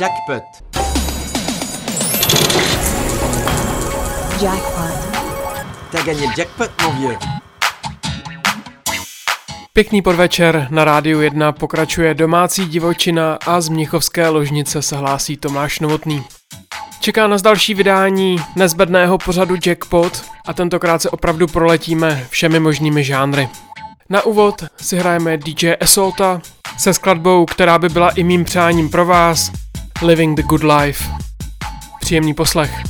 Jackpot. Jackpot. T'as gagné le jackpot, mon vieux. Pěkný podvečer, na rádiu 1 pokračuje domácí divočina a z Mnichovské ložnice se hlásí Tomáš Novotný. Čeká nás další vydání nezbedného pořadu Jackpot a tentokrát se opravdu proletíme všemi možnými žánry. Na úvod si hrajeme DJ Esolta se skladbou, která by byla i mým přáním pro vás, Living the Good Life. Příjemný poslech.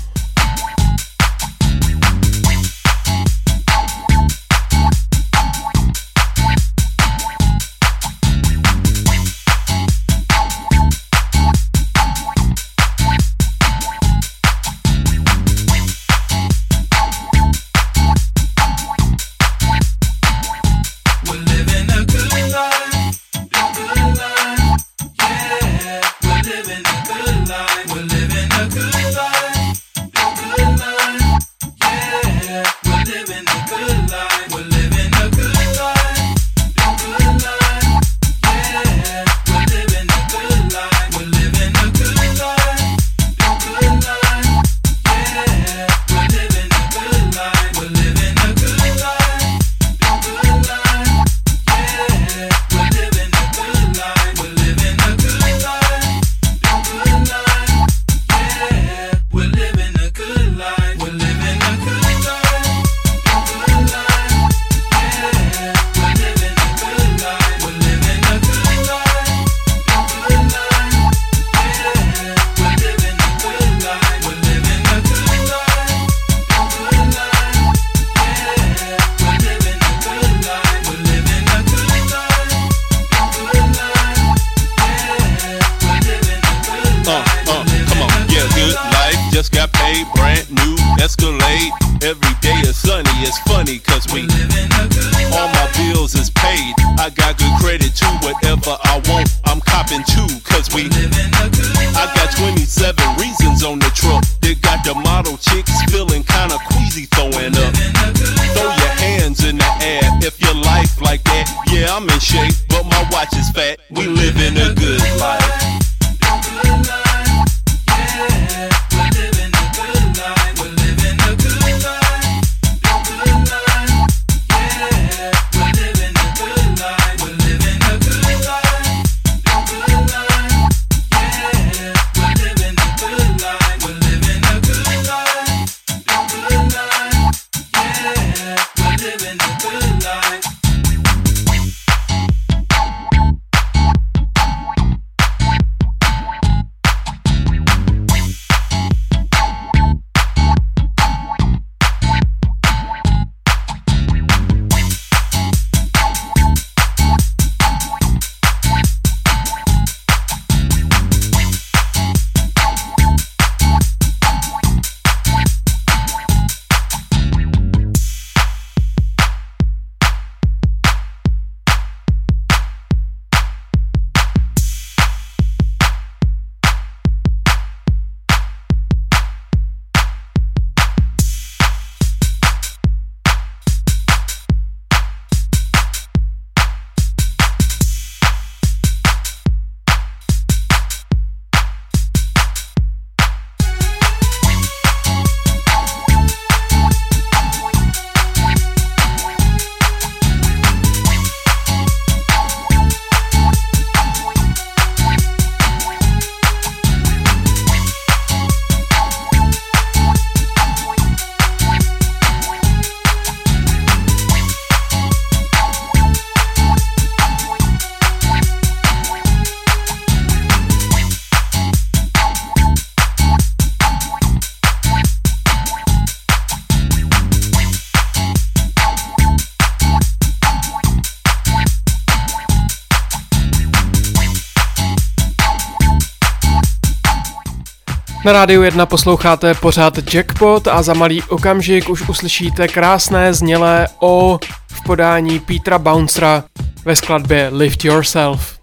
Na rádiu 1 posloucháte pořád Jackpot a za malý okamžik už uslyšíte krásné znělé O v podání Petra Bouncera ve skladbě Lift Yourself.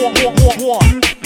war, war, war, war.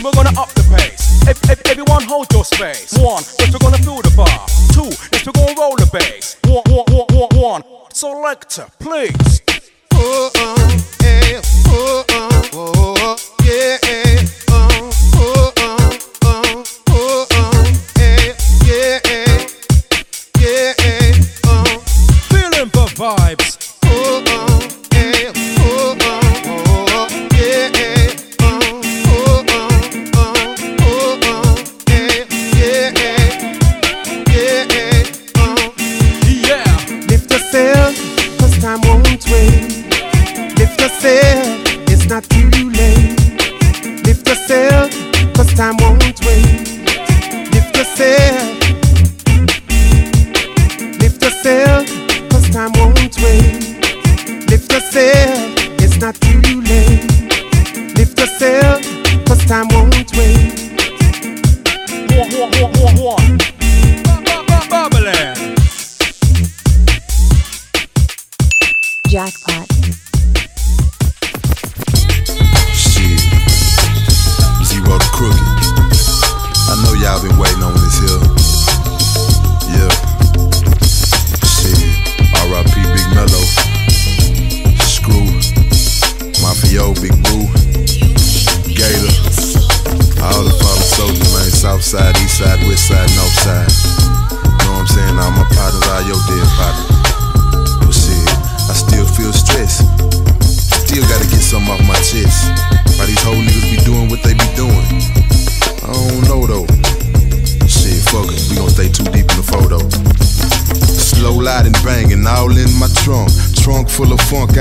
Then we're gonna up the pace. If, if, everyone hold your space. One, first we're gonna fill the bar. Two, next we're gonna roll the bass. One, one, one, one, one. Selector, please.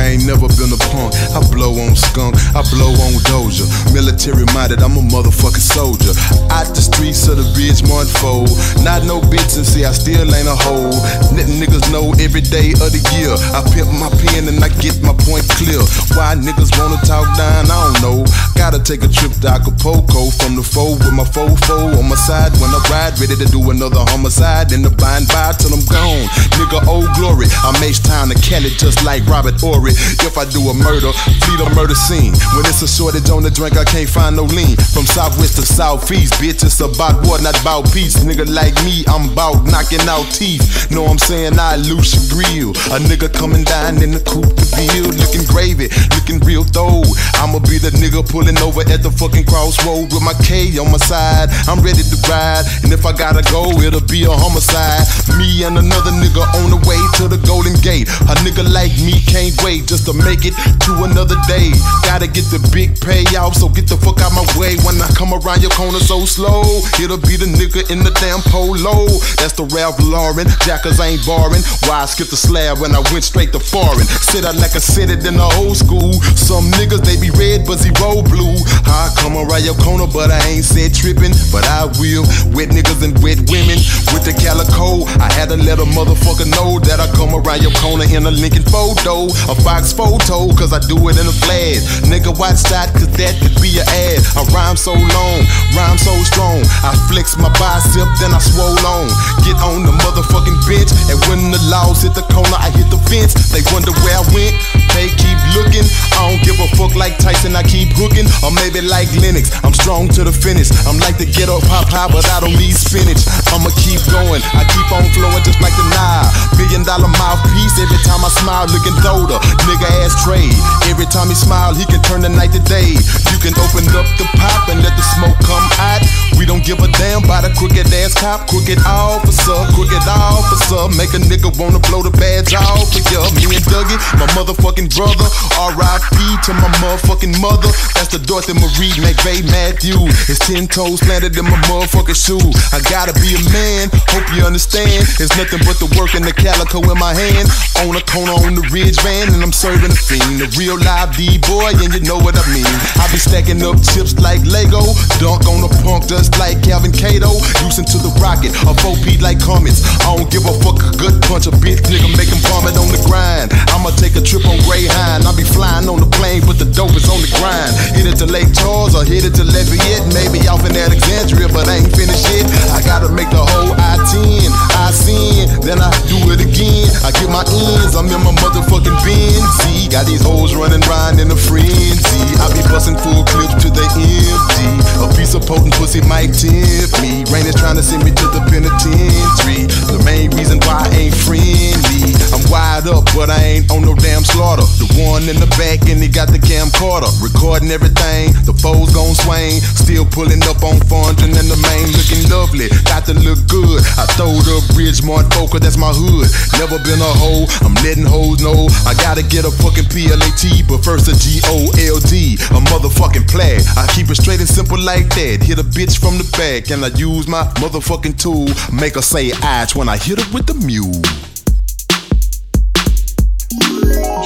I ain't never been a punk. I blow on skunk. I blow on Doja. Military minded, I'm a motherfucking soldier. Out the streets of the Ridgemont fold. Not no bitch and see, I still ain't a hoe. Niggas know every day of the year. I pimp my pen and I get my point clear. Why niggas wanna talk down, I don't know. Gotta take a trip to Acapulco from the foe with my fofo on my side when I ride. Ready to do another homicide in the bind by till I'm gone. Nigga, old glory. I'm H Town to Kelly just like Robert Horry. If I do a murder, flee the murder scene. When it's a shortage on the drink, I can't find no lean. From southwest to southeast, bitch, it's about war, not about peace. Nigga like me, I'm about knocking out teeth. Know I'm saying I lose your grill. A nigga coming down in the coupe to build, looking gravy, looking real though. I'ma be the nigga pulling over at the fucking crossroad with my K on my side. I'm ready to ride, and if I gotta go, it'll be a homicide. Me and another nigga on the way to the Golden Gate. A nigga like me can't wait just to make it to another day. Gotta get the big payout, so get the fuck out my way. When I come around your corner so slow, it'll be the nigga in the damn polo. That's the Ralph Lauren. Jackers ain't barring. Why I skipped the slab when I went straight to foreign? Sit out like I said it in the old school. Some niggas they be red, but zero blue. I come around your corner, but I ain't said tripping. But I will. Wet niggas and wet women with the calico. I had to let a motherfucker know that I come around your corner in a Lincoln photo, a Fox photo, cause I do it in a flash. Nigga, watch that, cause that could be a ad. I rhyme so long, rhyme so strong. I flex my bicep, then I swole on. Get on the motherfucking bench, and when the laws hit the corner, I hit the fence. They wonder where I went, they keep looking. I don't give a fuck like Tyson, I keep hooking. Or maybe like Lennox, I'm strong to the finish. I'm like the ghetto pop high, but I don't need spinach. I'ma keep going, I keep on flowing just like the Nile. Million dollar mouthpiece every time I smile, looking thoda. Nigga ass trade. Every time he smile, he can turn the night to day. You can open up the pop and let the smoke come out. We don't give a damn about a crooked ass cop, crooked officer, crooked officer. Make a nigga wanna blow the badge off of ya. Me and Dougie, my motherfucking brother. R.I.P. to my motherfucking mother. That's the Dorothy Marie McVeigh Matthew. His ten toes planted in my motherfucking shoe. I gotta be a man, hope you understand. It's nothing but the work and the calico in my hand. On a corner on the ridge van, and I'm serving a fiend. A real live D-boy, and you know what I mean. I be stacking up chips like Lego. Dunk on the punk just like Kelvin Cato. Using to the rocket, a 4P like Comets. I don't give a fuck a good punch, a bitch nigga make him vomit on the grind. I'ma take a trip on Greyhound. I be flying on the plane, but the dope is on the grind. Hit it to Lake Charles or hit it to Lafayette. Maybe off in Alexandria, but I ain't finished yet. I gotta make the whole I-10. I sin, then I do it again. I get my ends, I'm in my motherfucking Benzie. Got these hoes running round in a frenzy. I be busting full clips to the empty. A piece of potent pussy might tempt me. Rain is trying to send me to the penitentiary. The main reason why I ain't friendly. I'm wide up, but I ain't on no damn slaughter. The one in the back and he got the camcorder. Recording everything, the foes gon' swing. Still pulling up on Fondren and the main looking lovely. Got to look good. I throwed up Bridgemont Boca, that's my hood. Never been a hoe, I'm letting hoes know. I gotta get a fucking PLAT, but first a G O L D, a motherfucking play. I keep it straight and simple like that. Hit a bitch from the back, and I use my motherfucking tool. Make her say ash when I hit her with the mule.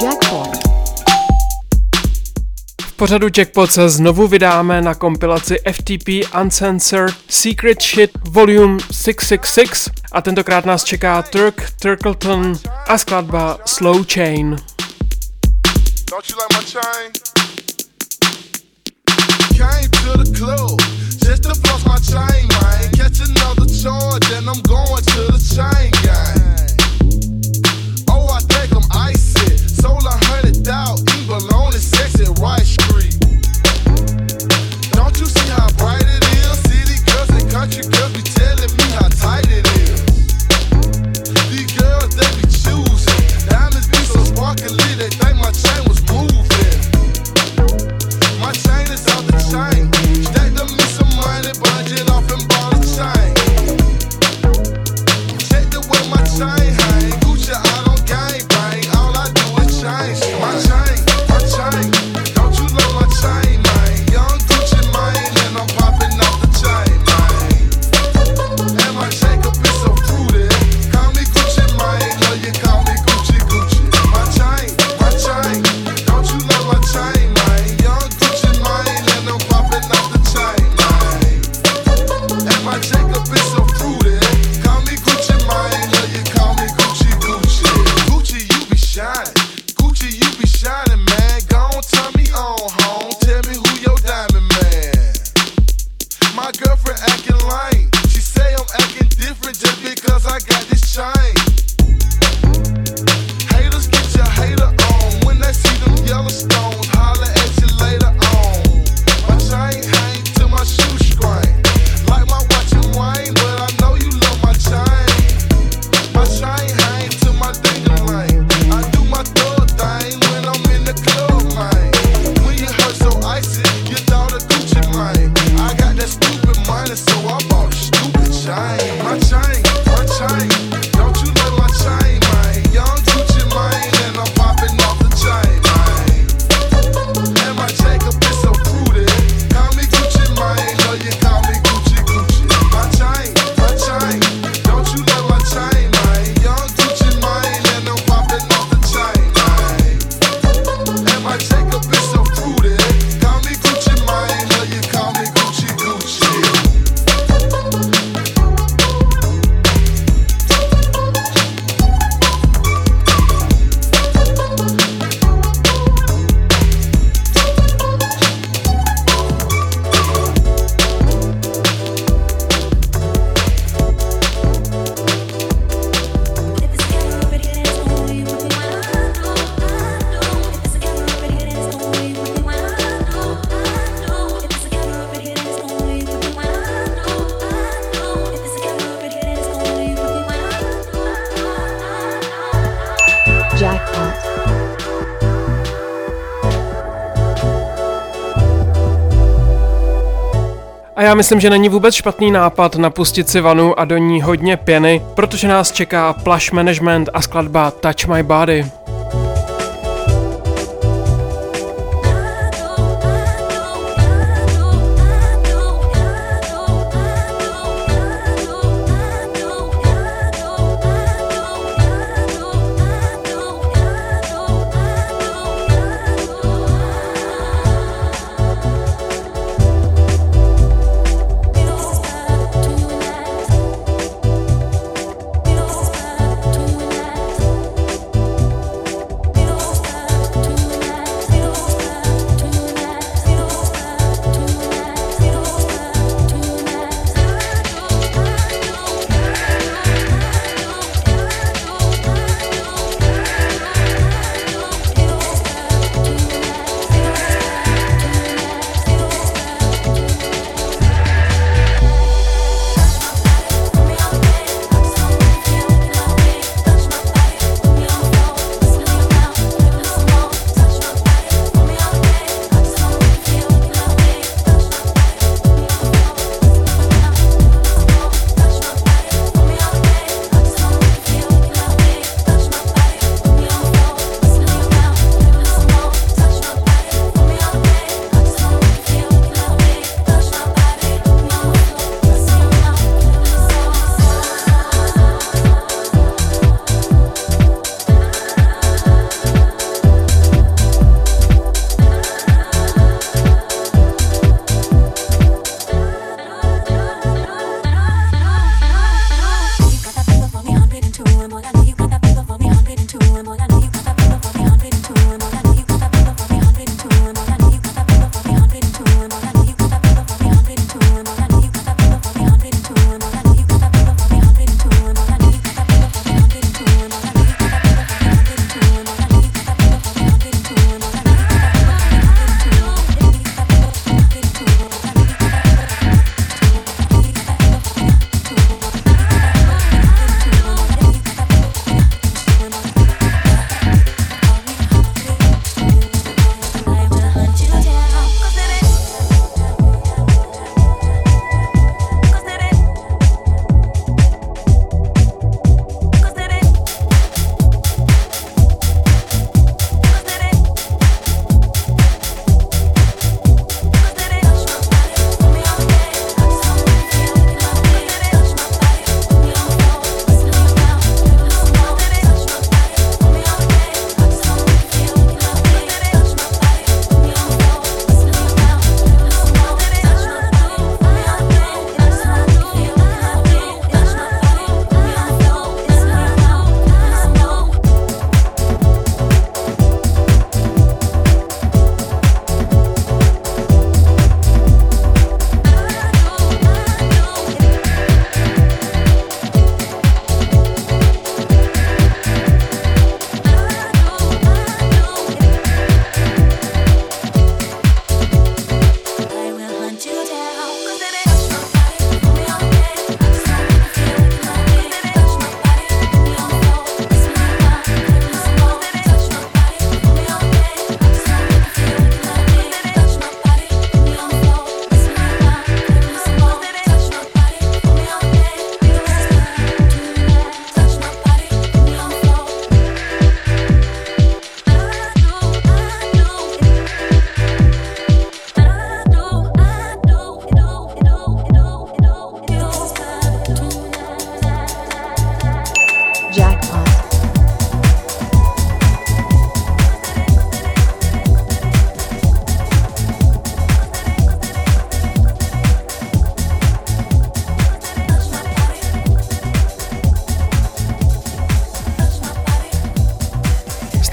Jackpot. V pořadu Jackpot se znovu vydáme na kompilaci FTP Uncensored Secret Shit Volume 666 a tentokrát nás čeká Turk Turkleton a skladba Slow Chain. Don't you like my chain? Came to the club just to floss my chain, man. Catch another charge and I'm going to the chain gang. Hundred out, evil on the sexy right street. Don't you see how bright it is? City girls and country girls myslím, že není vůbec špatný nápad napustit si vanu a do ní hodně pěny, protože nás čeká Plush Management a skladba Touch My Body.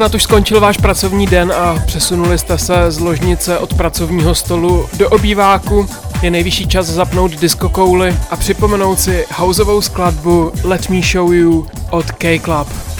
Snad už skončil váš pracovní den a přesunuli jste se z ložnice od pracovního stolu do obýváku. Je nejvyšší čas zapnout diskokouly a připomenout si houseovou skladbu Let Me Show You od K-Club.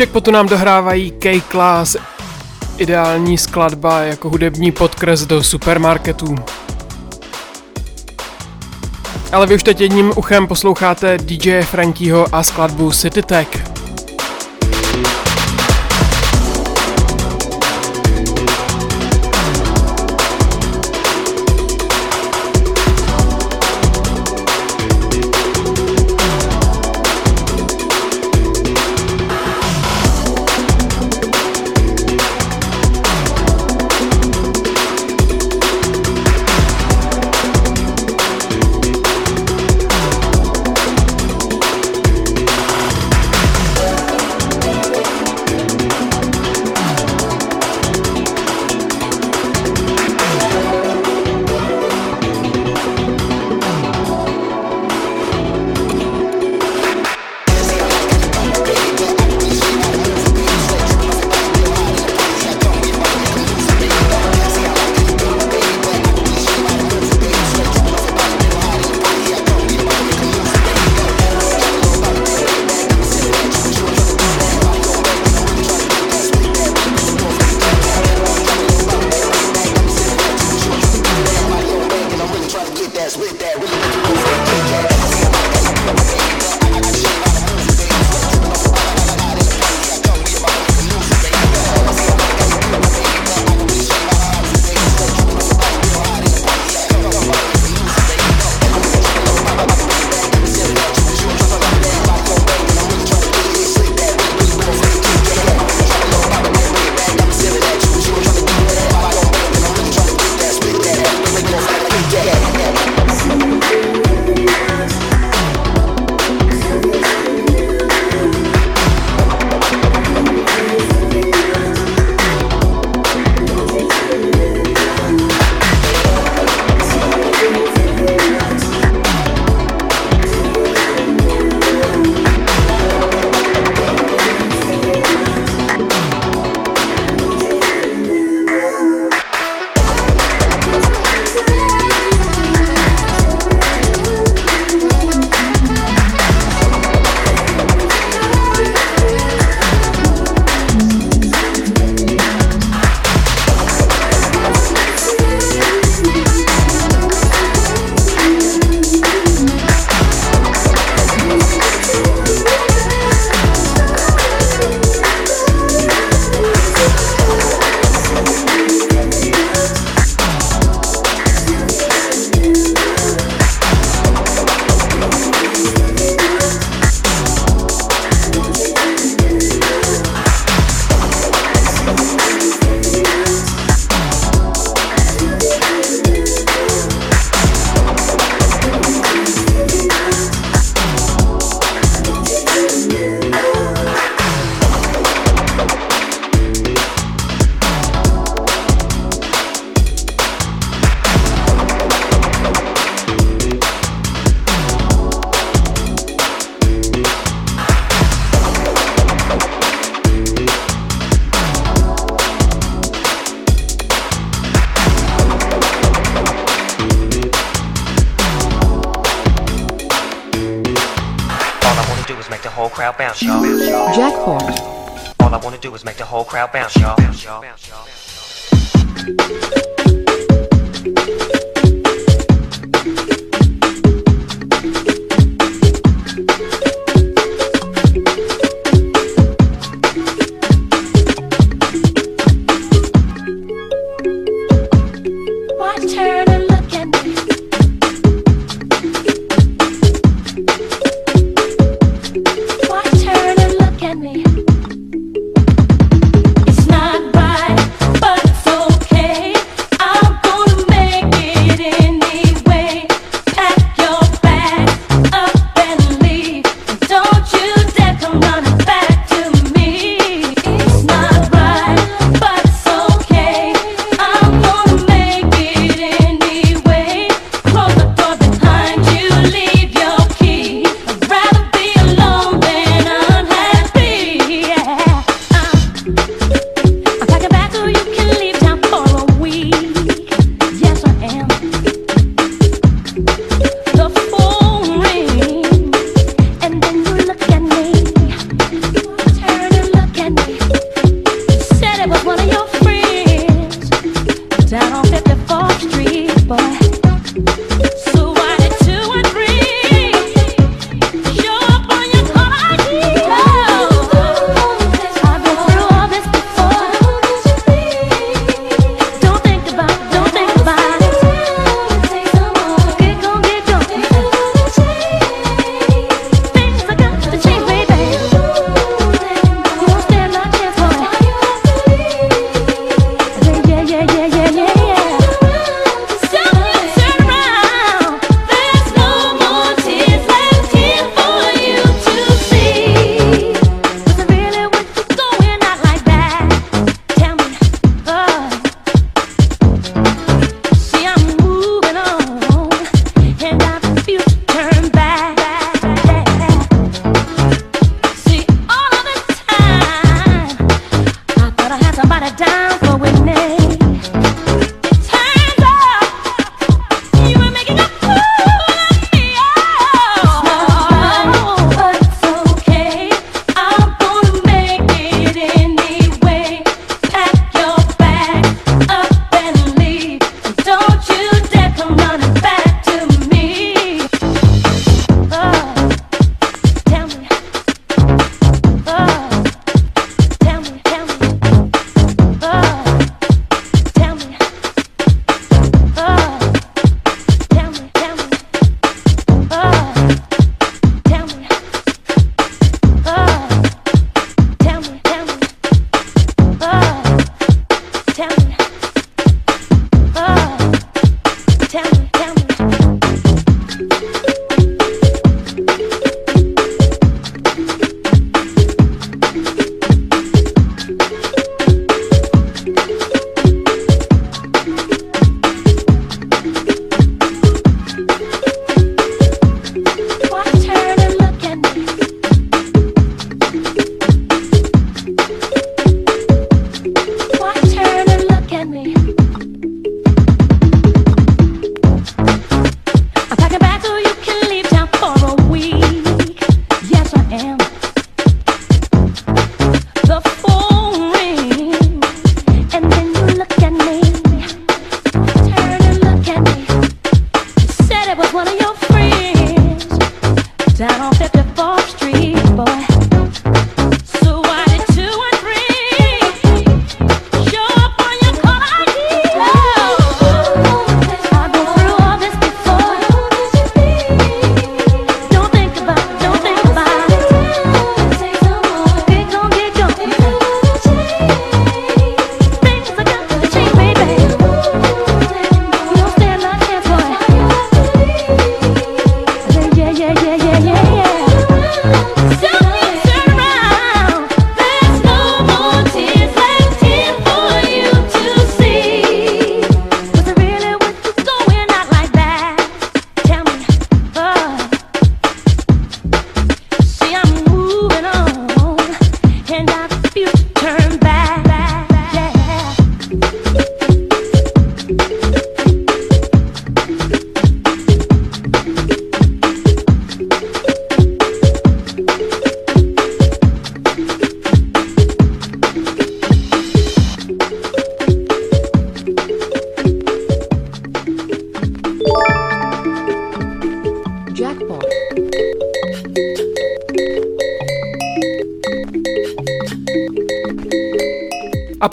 Jackpotu nám dohrávají K-Class, ideální skladba jako hudební podkres do supermarketů. Ale vy už teď jedním uchem posloucháte DJ Frankieho a skladbu City Tech. make the whole crowd bounce, y'all. Jack All I wanna do is make the whole crowd bounce, y'all.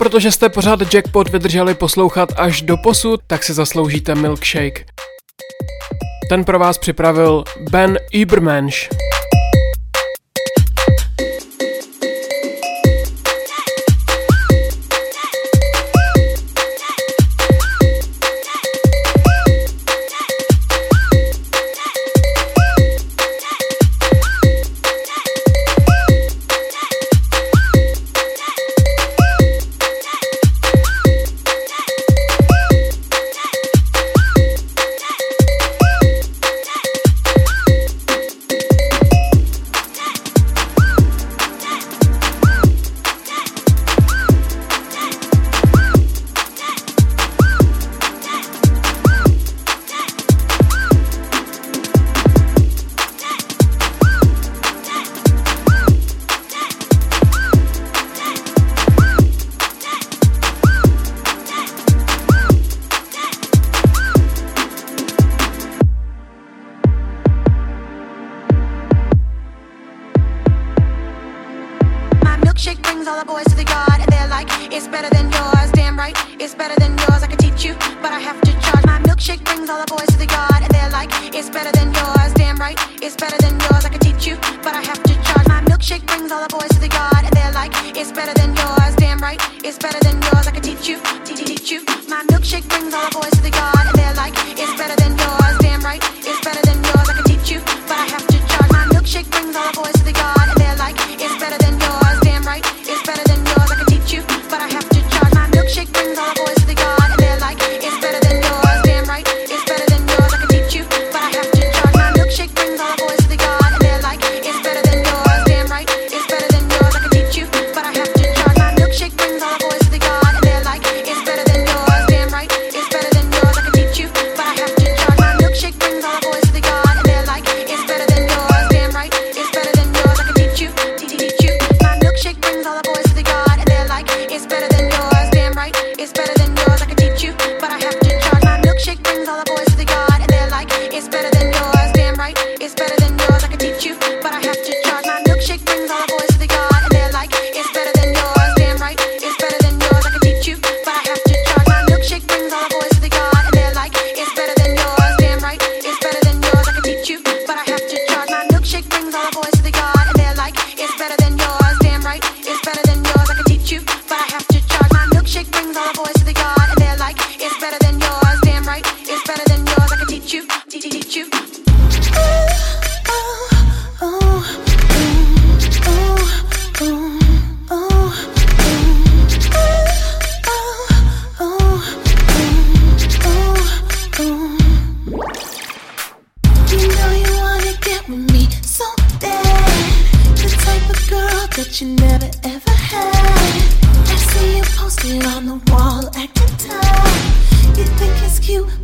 Protože jste pořád Jackpot vydrželi poslouchat až do posud, tak si zasloužíte milkshake. Ten pro vás připravil Ben Übermensch.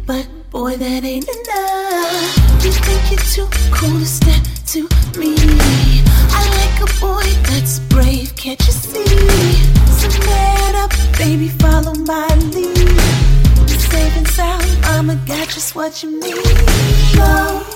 but boy, that ain't enough. You think you're too cool to step to me. I like a boy that's brave, can't you see? So man up, baby, follow my lead. Saving sound, I'ma got just what you need. Love.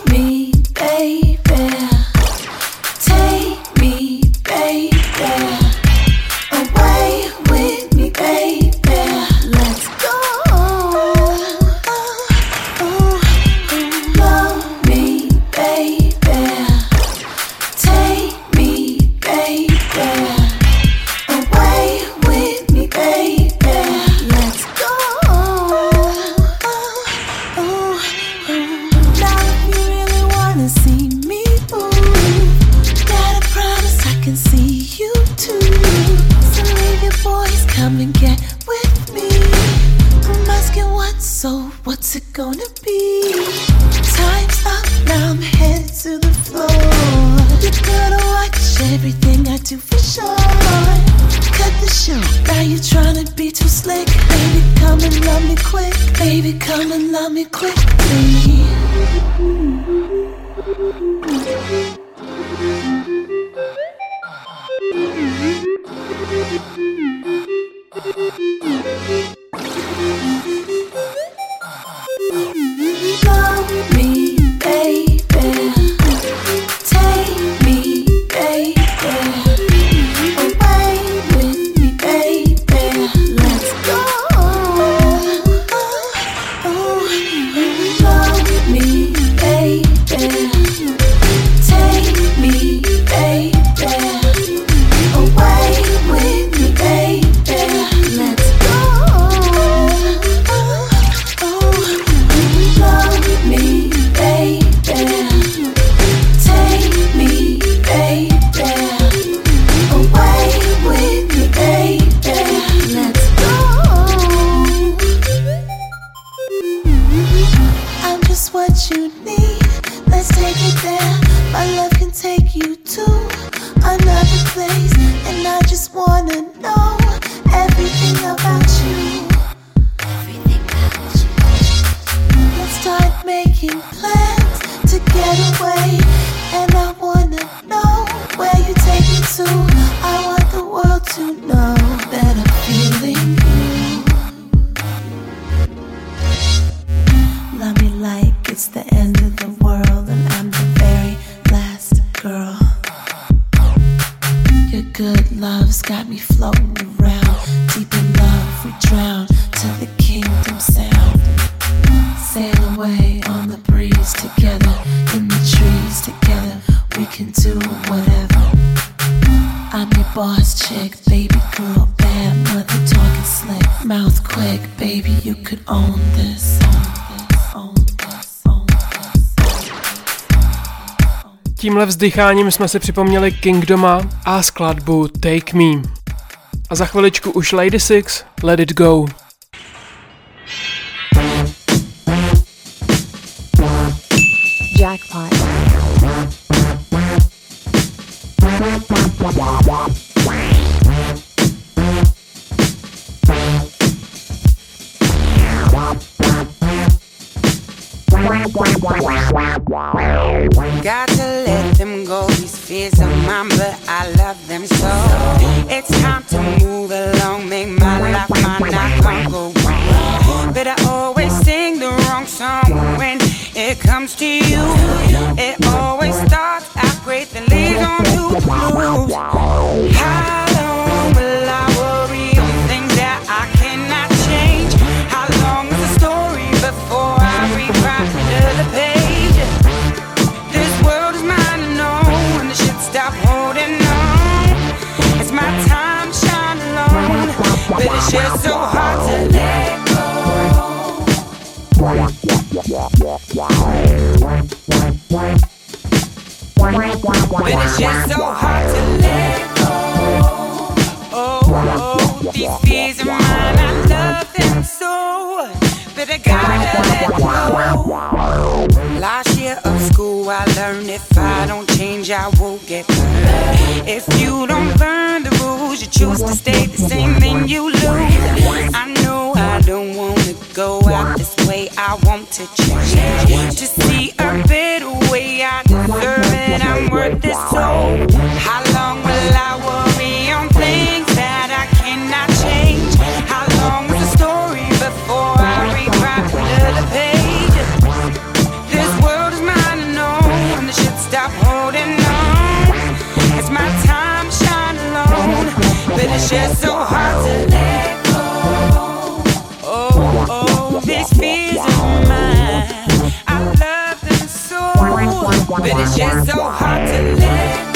S dýcháním jsme si připomněli Kingdoma a skladbu Take Me. A za chviličku už Lady Six, Let It Go. Jackpot. you. It's just so hard to let go. Oh, oh, these fears of mine. I love them so, but it's just so hard to let go.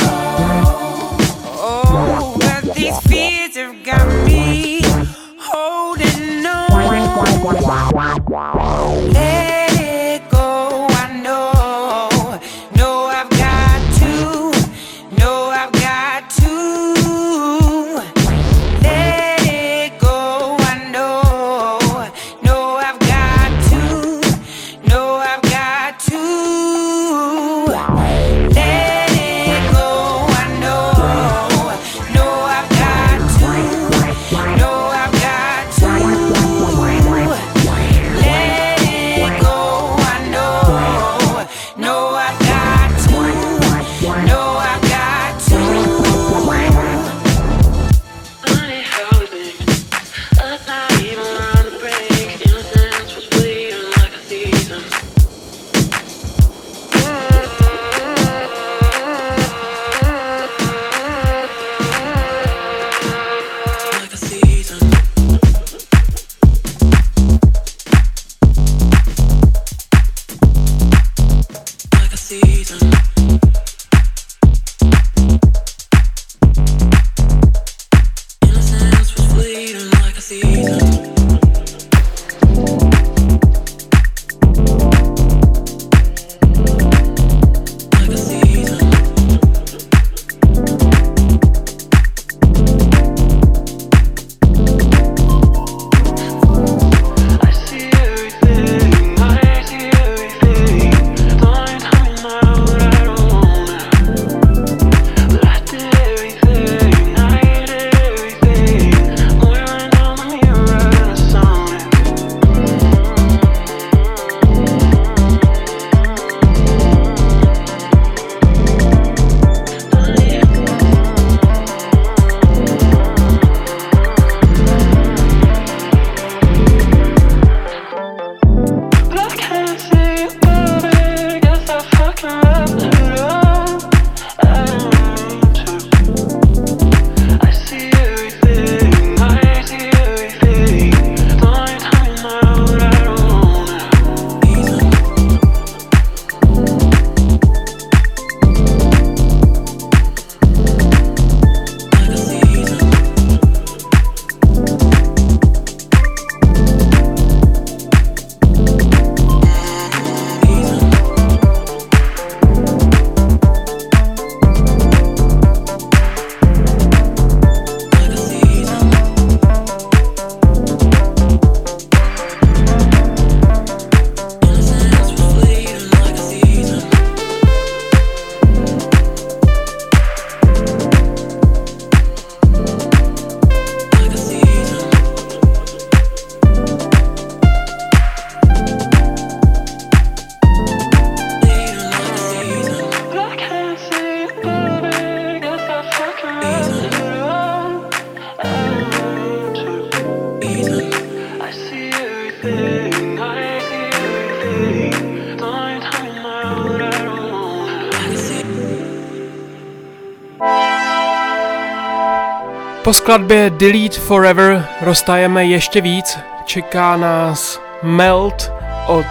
Po skladbě Delete Forever roztajeme ještě víc. Čeká nás Melt od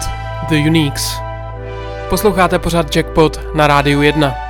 The Uniques. Posloucháte pořád Jackpot na rádiu 1.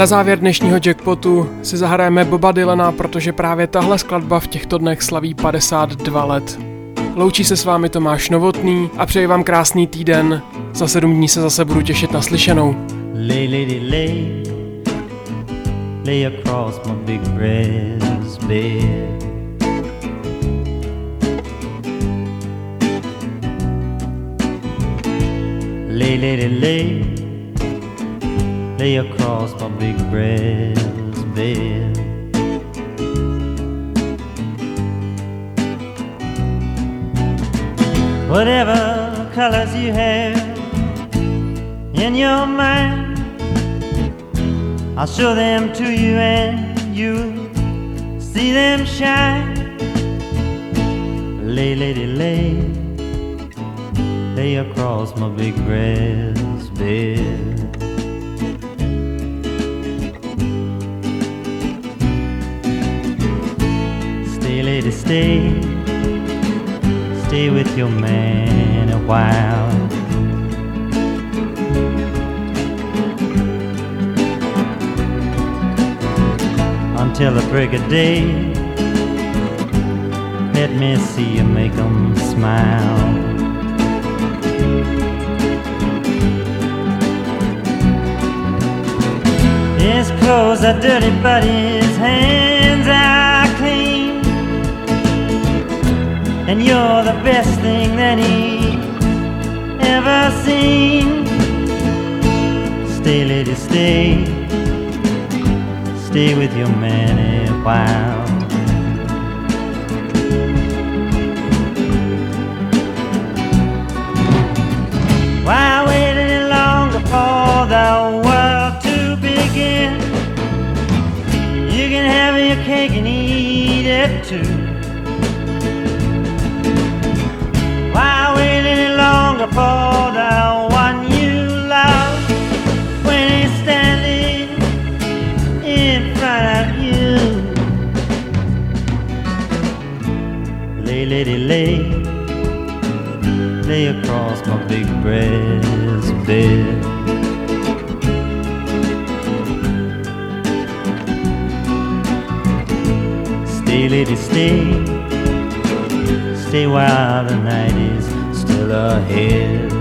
Na závěr dnešního jackpotu si zahrajeme Boba Dylana, protože právě tahle skladba v těchto dnech slaví 52 let. Loučí se s vámi Tomáš Novotný a přeji vám krásný týden. Za sedm dní se zase budu těšit na slyšenou. Lay, lady, lay, lay across my big breast bed. Lay, lady, lay, lay across my big breast bed. Whatever colors you have in your mind. I'll show them to you and you'll see them shine. Lay, lady, lay, lay across my big breast bed. Stay, stay, with your man a while. until the break of day. Let me see you make 'em smile. His clothes are dirty, but his hands And you're the best thing that he ever seen. Stay, lady, stay stay with your man a while. Why wait any longer for the world to begin? You can have your cake and eat it too. Bed. Stay, lady, stay, stay while the night is still ahead.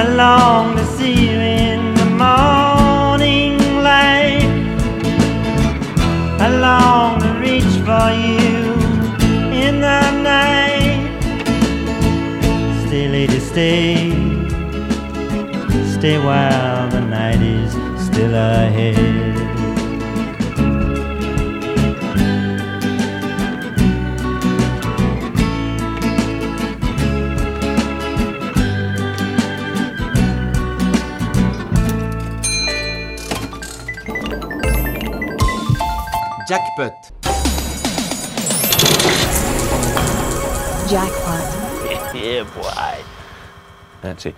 I long to see you in the morning light. I long Stay, stay. Stay while the night is still ahead. Jackpot. Jackpot. yeah, boy. That's it.